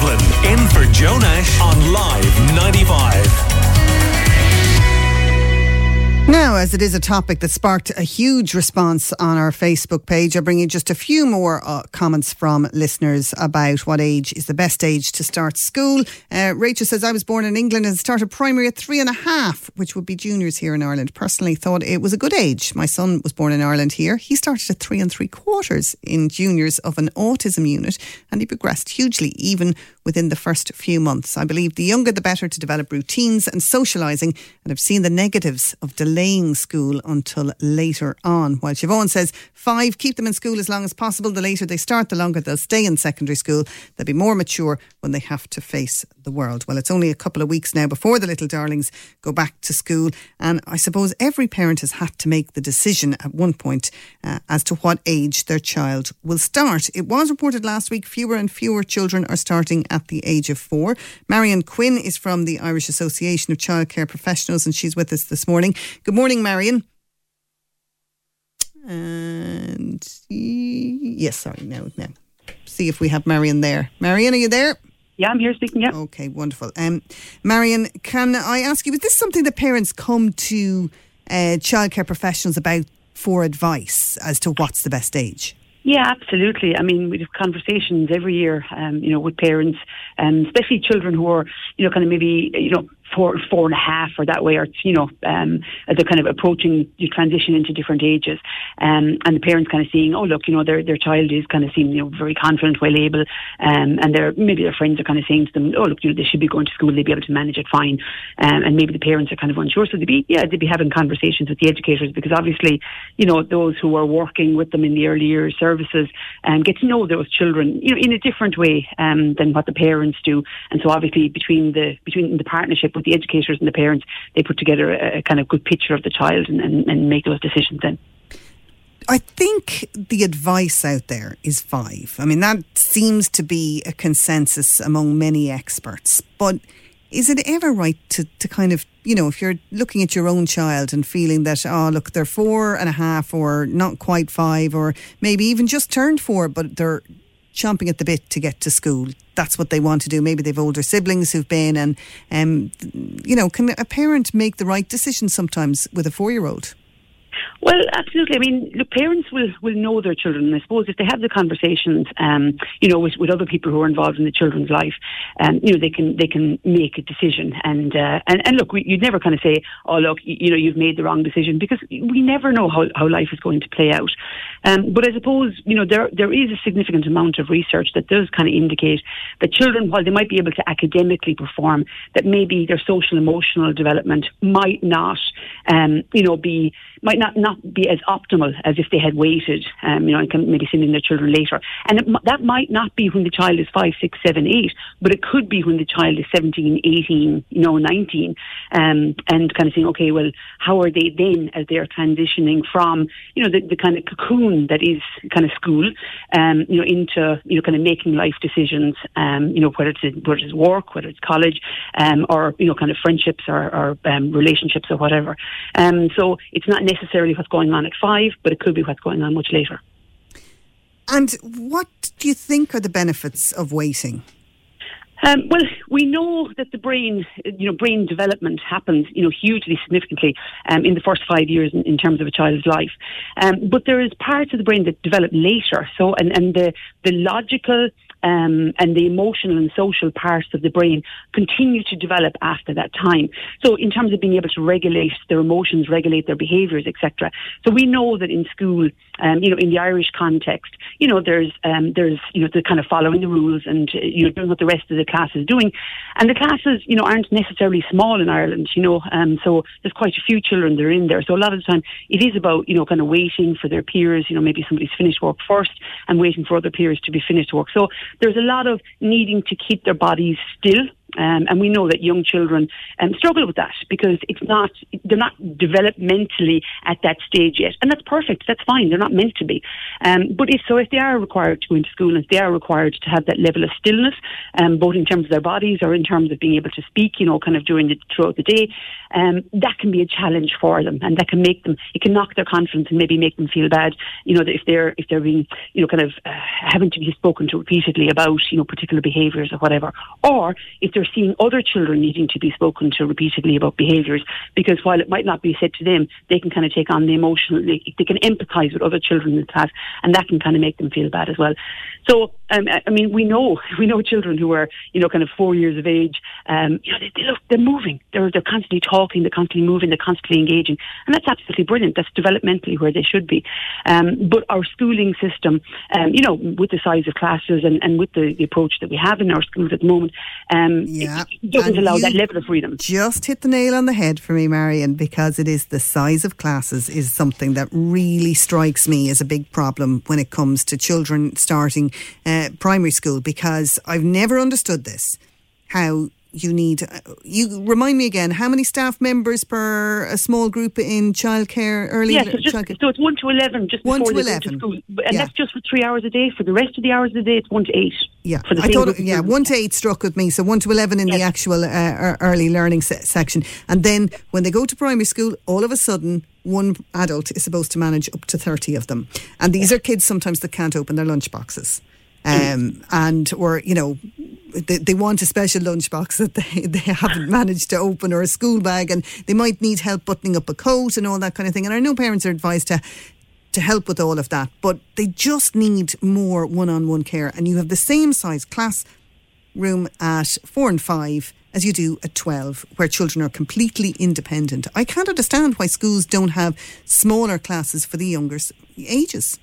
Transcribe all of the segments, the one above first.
Devlin. In for Joe Nash on Live 95. As it is a topic that sparked a huge response on our Facebook page, I bring you just a few more uh, comments from listeners about what age is the best age to start school. Uh, Rachel says, I was born in England and started primary at three and a half, which would be juniors here in Ireland. Personally, thought it was a good age. My son was born in Ireland here. He started at three and three quarters in juniors of an autism unit and he progressed hugely, even within the first few months. I believe the younger the better to develop routines and socialising, and I've seen the negatives of delaying school until later on. While Siobhan says five, keep them in school as long as possible. The later they start, the longer they'll stay in secondary school. They'll be more mature when they have to face the world. Well, it's only a couple of weeks now before the little darlings go back to school, and I suppose every parent has had to make the decision at one point uh, as to what age their child will start. It was reported last week fewer and fewer children are starting at the age of four. Marion Quinn is from the Irish Association of Childcare Professionals and she's with us this morning. Good morning, Marion. And yes, sorry, no, no. See if we have Marion there. Marion, are you there? Yeah, I'm here speaking. Yeah. Okay, wonderful. Um, Marion, can I ask you, is this something that parents come to uh, childcare professionals about for advice as to what's the best age? Yeah, absolutely. I mean, we have conversations every year, um, you know, with parents, um, especially children who are, you know, kind of maybe, you know, four, four and a half or that way, or, you know, um, as they're kind of approaching the transition into different ages. Um, and the parents kind of seeing, oh, look, you know, their, their child is kind of seeming, you know, very confident, well able. Um, and their, maybe their friends are kind of saying to them, oh, look, you know, they should be going to school, They'll be able to manage it fine. Um, and maybe the parents are kind of unsure. So they'd be, yeah, they'd be having conversations with the educators because obviously, you know, those who are working with them in the early years services um, get to know those children, you know, in a different way um, than what the parents do. And so obviously between the, between the partnership with the educators and the parents, they put together a, a kind of good picture of the child and, and, and make those decisions then. I think the advice out there is five. I mean, that seems to be a consensus among many experts. But is it ever right to, to kind of, you know, if you're looking at your own child and feeling that, oh, look, they're four and a half or not quite five or maybe even just turned four, but they're chomping at the bit to get to school. That's what they want to do. Maybe they've older siblings who've been, and um, you know, can a parent make the right decision sometimes with a four-year-old? Well, absolutely. I mean, look, parents will, will know their children. I suppose if they have the conversations, um, you know, with, with other people who are involved in the children's life, um, you know, they can they can make a decision. And uh, and, and look, we, you'd never kind of say, oh, look, you, you, know, you've made the wrong decision because we never know how, how life is going to play out. Um, but I suppose, you know, there there is a significant amount of research that does kind of indicate that children, while they might be able to academically perform, that maybe their social emotional development might not, um, you know, be might not, not be as optimal as if they had waited, um, you know, and maybe sending their children later. And it, that might not be when the child is five, six, seven, eight, but it could be when the child is 17, 18, you know, 19, um, and kind of saying, okay, well, how are they then as they're transitioning from, you know, the, the kind of cocoon that is kind of school, um, you know, into, you know, kind of making life decisions, um, you know, whether it's, whether it's work, whether it's college, um, or, you know, kind of friendships or, or um, relationships or whatever. So it's not necessarily what's going on at five, but it could be what's going on much later. And what do you think are the benefits of waiting? Um, well, we know that the brain, you know, brain development happens, you know, hugely significantly um, in the first five years in, in, terms of a child's life. Um, but there is parts of the brain that develop later. So, and, and the, the logical um, and the emotional and social parts of the brain continue to develop after that time. So, in terms of being able to regulate their emotions, regulate their behaviours, etc. So, we know that in school, um, you know, in the Irish context, you know, there's um, there's you know the kind of following the rules and uh, you know doing what the rest of the class is doing, and the classes, you know, aren't necessarily small in Ireland. You know, um, so there's quite a few children that are in there. So a lot of the time, it is about you know kind of waiting for their peers. You know, maybe somebody's finished work first and waiting for other peers to be finished work. So there's a lot of needing to keep their bodies still Um, and we know that young children um, struggle with that because it's not, they're not developmentally at that stage yet. And that's perfect. That's fine. They're not meant to be. Um, but if so, if they are required to go into school and if they are required to have that level of stillness, um, both in terms of their bodies or in terms of being able to speak, you know, kind of during the, throughout the day, um, that can be a challenge for them and that can make them, it can knock their confidence and maybe make them feel bad, you know, if they're, if they're being, you know, kind of uh, having to be spoken to repeatedly about, you know, particular behaviours or whatever. Or if they're seeing other children needing to be spoken to repeatedly about behaviours, because while it might not be said to them, they can kind of take on the emotional, they, they can empathise with other children in the class and that can kind of make them feel bad as well. So, um, I mean, we know, we know children who are, you know, kind of four years of age, um, you know, they, they look, they're moving, they're, they're constantly talking, they're constantly moving, they're constantly engaging. And that's absolutely brilliant. That's developmentally where they should be. Um, but our schooling system, um, you know, with the size of classes and, and with the, the approach that we have in our schools at the moment, um, yeah. doesn't and allow that level of freedom. Just hit the nail on the head for me, Marion, because it is the size of classes is something that really strikes me as a big problem when it comes to children starting uh, primary school because I've never understood this how you need. Uh, you remind me again. How many staff members per a small group in childcare? Early yes, so, just, so it's one to eleven, just one before to they 11. go to school, and yeah. that's just for three hours a day. For the rest of the hours of the day, it's one to eight. Yeah, I thought. yeah, one to eight struck with me. So one to eleven in yes. the actual uh, early learning se- section, and then when they go to primary school, all of a sudden one adult is supposed to manage up to 30 of them. And these are kids sometimes that can't open their lunch boxes. Um, and or you know they, they want a special lunchbox that they, they haven't managed to open or a school bag and they might need help buttoning up a coat and all that kind of thing. And I know parents are advised to to help with all of that but they just need more one-on-one care. And you have the same size class room at 4 and 5 as you do at 12 where children are completely independent. I can't understand why schools don't have smaller classes for the younger ages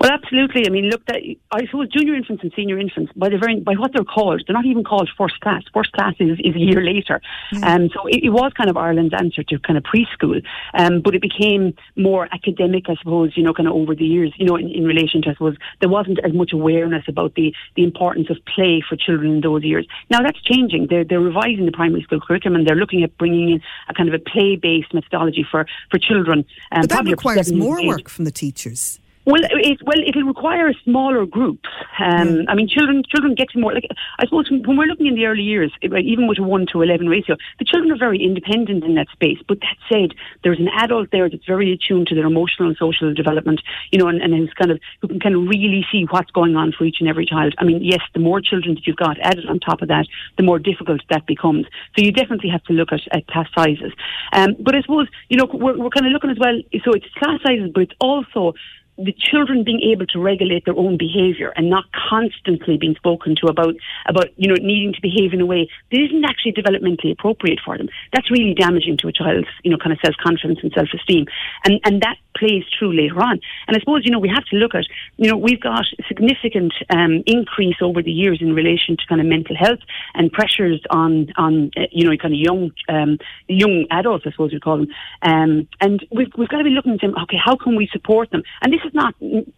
well, absolutely. I mean, look, that, I suppose junior infants and senior infants, by the very by what they're called, they're not even called first class. First class is, is a year later. Mm. Um, so it, it, was kind of Ireland's answer to kind of preschool, um, but it became more academic, I suppose. You know, kind of over the years. You know, in, in relation to, I suppose, there wasn't as much awareness about the the importance of play for children in those years. Now that's changing. They're they're revising the primary school curriculum and they're looking at bringing in a kind of a play based methodology for for children. Um, but that requires more work from the teachers. Well, it, well, it'll require smaller groups. Um, mm. I mean, children children get more. Like I suppose when we're looking in the early years, even with a one to eleven ratio, the children are very independent in that space. But that said, there's an adult there that's very attuned to their emotional and social development. You know, and, and who's kind of who can kind of really see what's going on for each and every child. I mean, yes, the more children that you've got added on top of that, the more difficult that becomes. So you definitely have to look at, at class sizes. Um, but I suppose you know we're, we're kind of looking as well. So it's class sizes, but it's also the children being able to regulate their own behaviour and not constantly being spoken to about about you know needing to behave in a way that isn't actually developmentally appropriate for them. That's really damaging to a child's you know kind of self confidence and self esteem, and and that plays through later on. And I suppose you know we have to look at you know we've got significant um, increase over the years in relation to kind of mental health and pressures on on uh, you know kind of young um, young adults I suppose we call them, um, and we've we've got to be looking at them. Okay, how can we support them? And this is not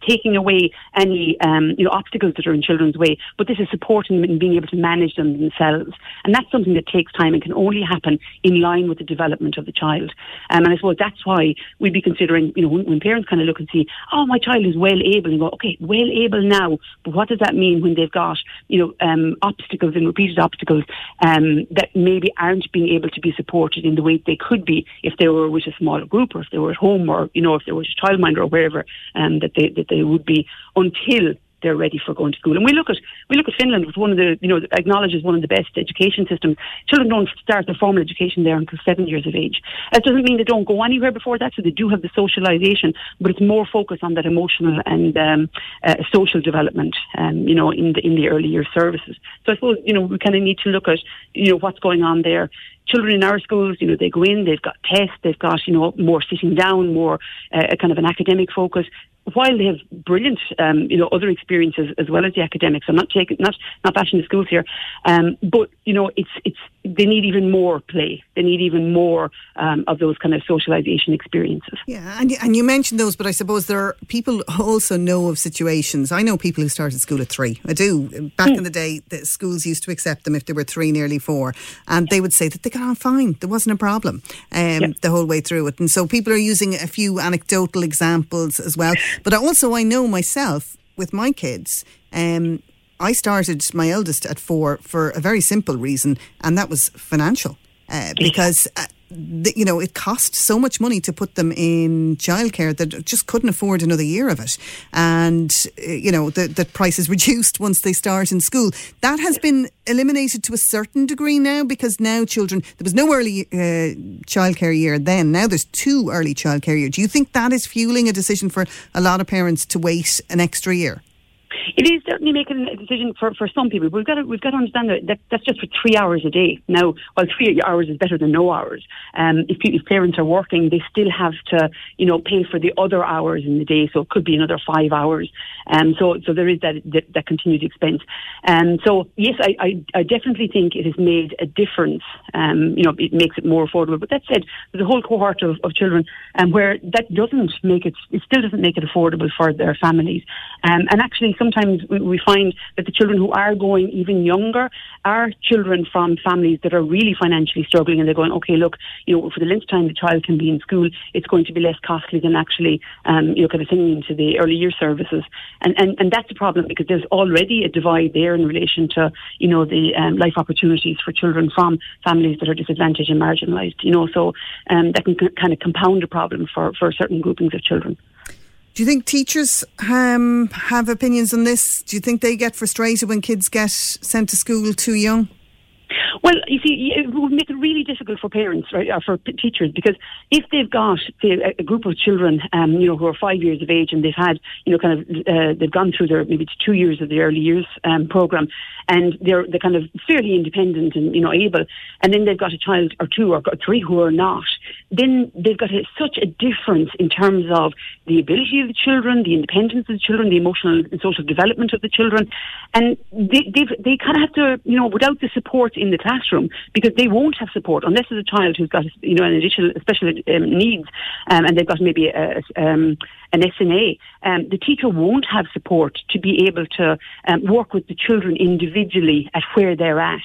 taking away any um, you know obstacles that are in children's way, but this is supporting them in being able to manage them themselves, and that's something that takes time and can only happen in line with the development of the child. Um, and I suppose that's why we'd be considering you know when, when parents kind of look and see, oh, my child is well able, and go, okay, well able now, but what does that mean when they've got you know um, obstacles and repeated obstacles um, that maybe aren't being able to be supported in the way they could be if they were with a smaller group or if they were at home or you know if they were a childminder or wherever um, that they that they would be until they're ready for going to school. And we look at we look at Finland with one of the you know acknowledges one of the best education systems. Children don't start their formal education there until seven years of age. That doesn't mean they don't go anywhere before that. So they do have the socialisation, but it's more focused on that emotional and um, uh, social development. Um, you know, in the in the early year services. So I suppose you know we kind of need to look at you know what's going on there children in our schools, you know, they go in, they've got tests, they've got, you know, more sitting down, more uh, kind of an academic focus while they have brilliant, um, you know, other experiences as well as the academics, I'm not taking not not bashing the schools here, um, but you know, it's it's they need even more play. They need even more um, of those kind of socialisation experiences. Yeah, and and you mentioned those, but I suppose there are people also know of situations. I know people who started school at three. I do. Back mm. in the day, the schools used to accept them if they were three, nearly four, and they would say that they got on fine. There wasn't a problem um, the whole way through it, and so people are using a few anecdotal examples as well. But also, I know myself with my kids. Um, I started my eldest at four for a very simple reason, and that was financial. Uh, because uh, the, you know it cost so much money to put them in childcare that just couldn't afford another year of it, and uh, you know the the price is reduced once they start in school. That has been eliminated to a certain degree now because now children there was no early uh, childcare year then. Now there's two early childcare year. Do you think that is fueling a decision for a lot of parents to wait an extra year? It is certainly making a decision for, for some people. But we've got to, we've got to understand that, that that's just for three hours a day. Now, while three hours is better than no hours, um, if, if parents are working, they still have to, you know, pay for the other hours in the day. So it could be another five hours. Um, so, so there is that, that, that continued expense. Um, so yes, I, I, I definitely think it has made a difference. Um, you know, it makes it more affordable. But that said, there's a whole cohort of, of children um, where that doesn't make it, it still doesn't make it affordable for their families. Um, and actually, sometimes we find that the children who are going even younger are children from families that are really financially struggling and they're going, okay, look, you know, for the length of time the child can be in school, it's going to be less costly than actually, um, you know, kind of sending into the early year services. And, and, and that's a problem because there's already a divide there in relation to, you know, the um, life opportunities for children from families that are disadvantaged and marginalised, you know, so um, that can kind of compound a problem for, for certain groupings of children. Do you think teachers um, have opinions on this? Do you think they get frustrated when kids get sent to school too young? Well, you see, it would make it really difficult for parents, right, or for teachers, because if they've got a group of children, um, you know, who are five years of age and they've had, you know, kind of, uh, they've gone through their maybe two years of the early years um, program, and they're they're kind of fairly independent and you know able, and then they've got a child or two or three who are not, then they've got a, such a difference in terms of the ability of the children, the independence of the children, the emotional and social development of the children, and they they kind of have to, you know, without the support in the classroom because they won't have support unless there's a child who's got you know an additional special um, needs um, and they've got maybe a, um, an SNA. Um, the teacher won't have support to be able to um, work with the children individually at where they're at.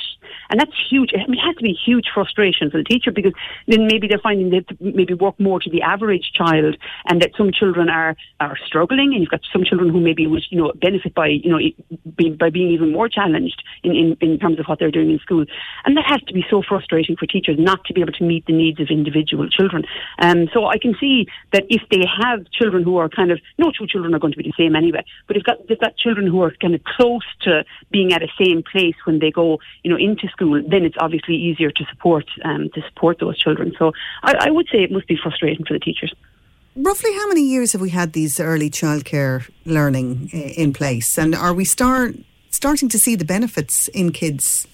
And that's huge. I mean, it has to be huge frustration for the teacher because then maybe they're finding to maybe work more to the average child and that some children are, are struggling and you've got some children who maybe would, you know, benefit by, you know, by being even more challenged in, in, in terms of what they're doing in school. And that has to be so frustrating for teachers not to be able to meet the needs of individual children. Um, so I can see that if they have children who are kind of, no two children are going to be the same anyway, but if got, they've got children who are kind of close to being at a same place when they go, you know, into school, then it's obviously easier to support um, to support those children. So I, I would say it must be frustrating for the teachers. Roughly how many years have we had these early childcare learning eh, in place, and are we start starting to see the benefits in kids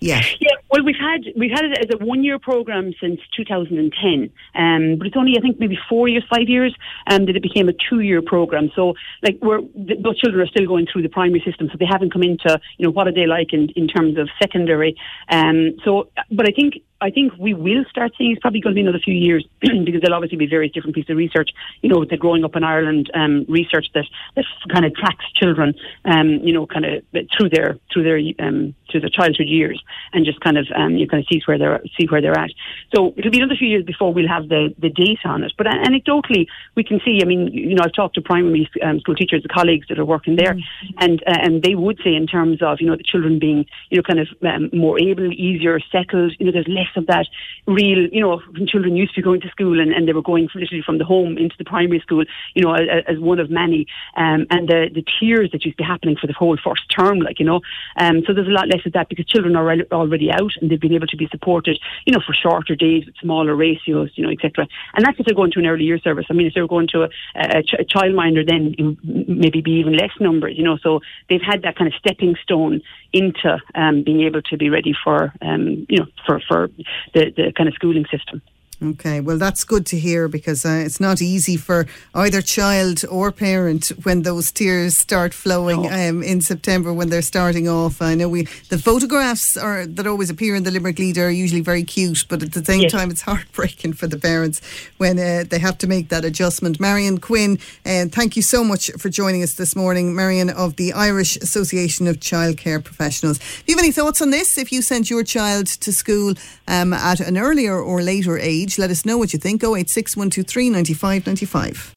yeah. Yeah. Well, we've had we've had it as a one year program since 2010, um, but it's only I think maybe four years, five years, um, that it became a two year program. So like we're those children are still going through the primary system, so they haven't come into you know what are they like in in terms of secondary. Um, so, but I think I think we will start seeing it's probably going to be another few years because there'll obviously be various different pieces of research. You know, the growing up in Ireland um, research that that kind of tracks children, um, you know, kind of through their through their um, through their childhood years, and just kind of um, you kind of see where they're see where they're at. So it'll be another few years before we'll have the the data on it. But anecdotally, we can see. I mean, you know, I've talked to primary um, school teachers, the colleagues that are working there, mm-hmm. and uh, and they would say in terms of you know the children being you know kind of um, more able, easier, settled. You know, there's less of that real, you know, when children used to be going to school and, and they were going literally from the home into the primary school, you know, as, as one of many, um, and the, the tears that used to be happening for the whole first term, like, you know, um, so there's a lot less of that because children are already out and they've been able to be supported, you know, for shorter days with smaller ratios, you know, etc. And that's if they're going to an early year service. I mean, if they're going to a, a, a childminder, then maybe be even less numbers, you know. So they've had that kind of stepping stone into um, being able to be ready for, um, you know, for for the, the kind of schooling system. Okay, well, that's good to hear because uh, it's not easy for either child or parent when those tears start flowing oh. um, in September when they're starting off. I know we the photographs are that always appear in the Limerick Leader are usually very cute, but at the same yes. time, it's heartbreaking for the parents when uh, they have to make that adjustment. Marion Quinn, and uh, thank you so much for joining us this morning, Marion of the Irish Association of Childcare Professionals. If you have any thoughts on this, if you sent your child to school um, at an earlier or later age let us know what you think. 086 123 95 95.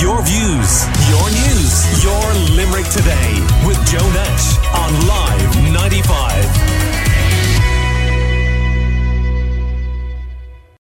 Your views, your news, your Limerick today with Joe Nash on Live 95.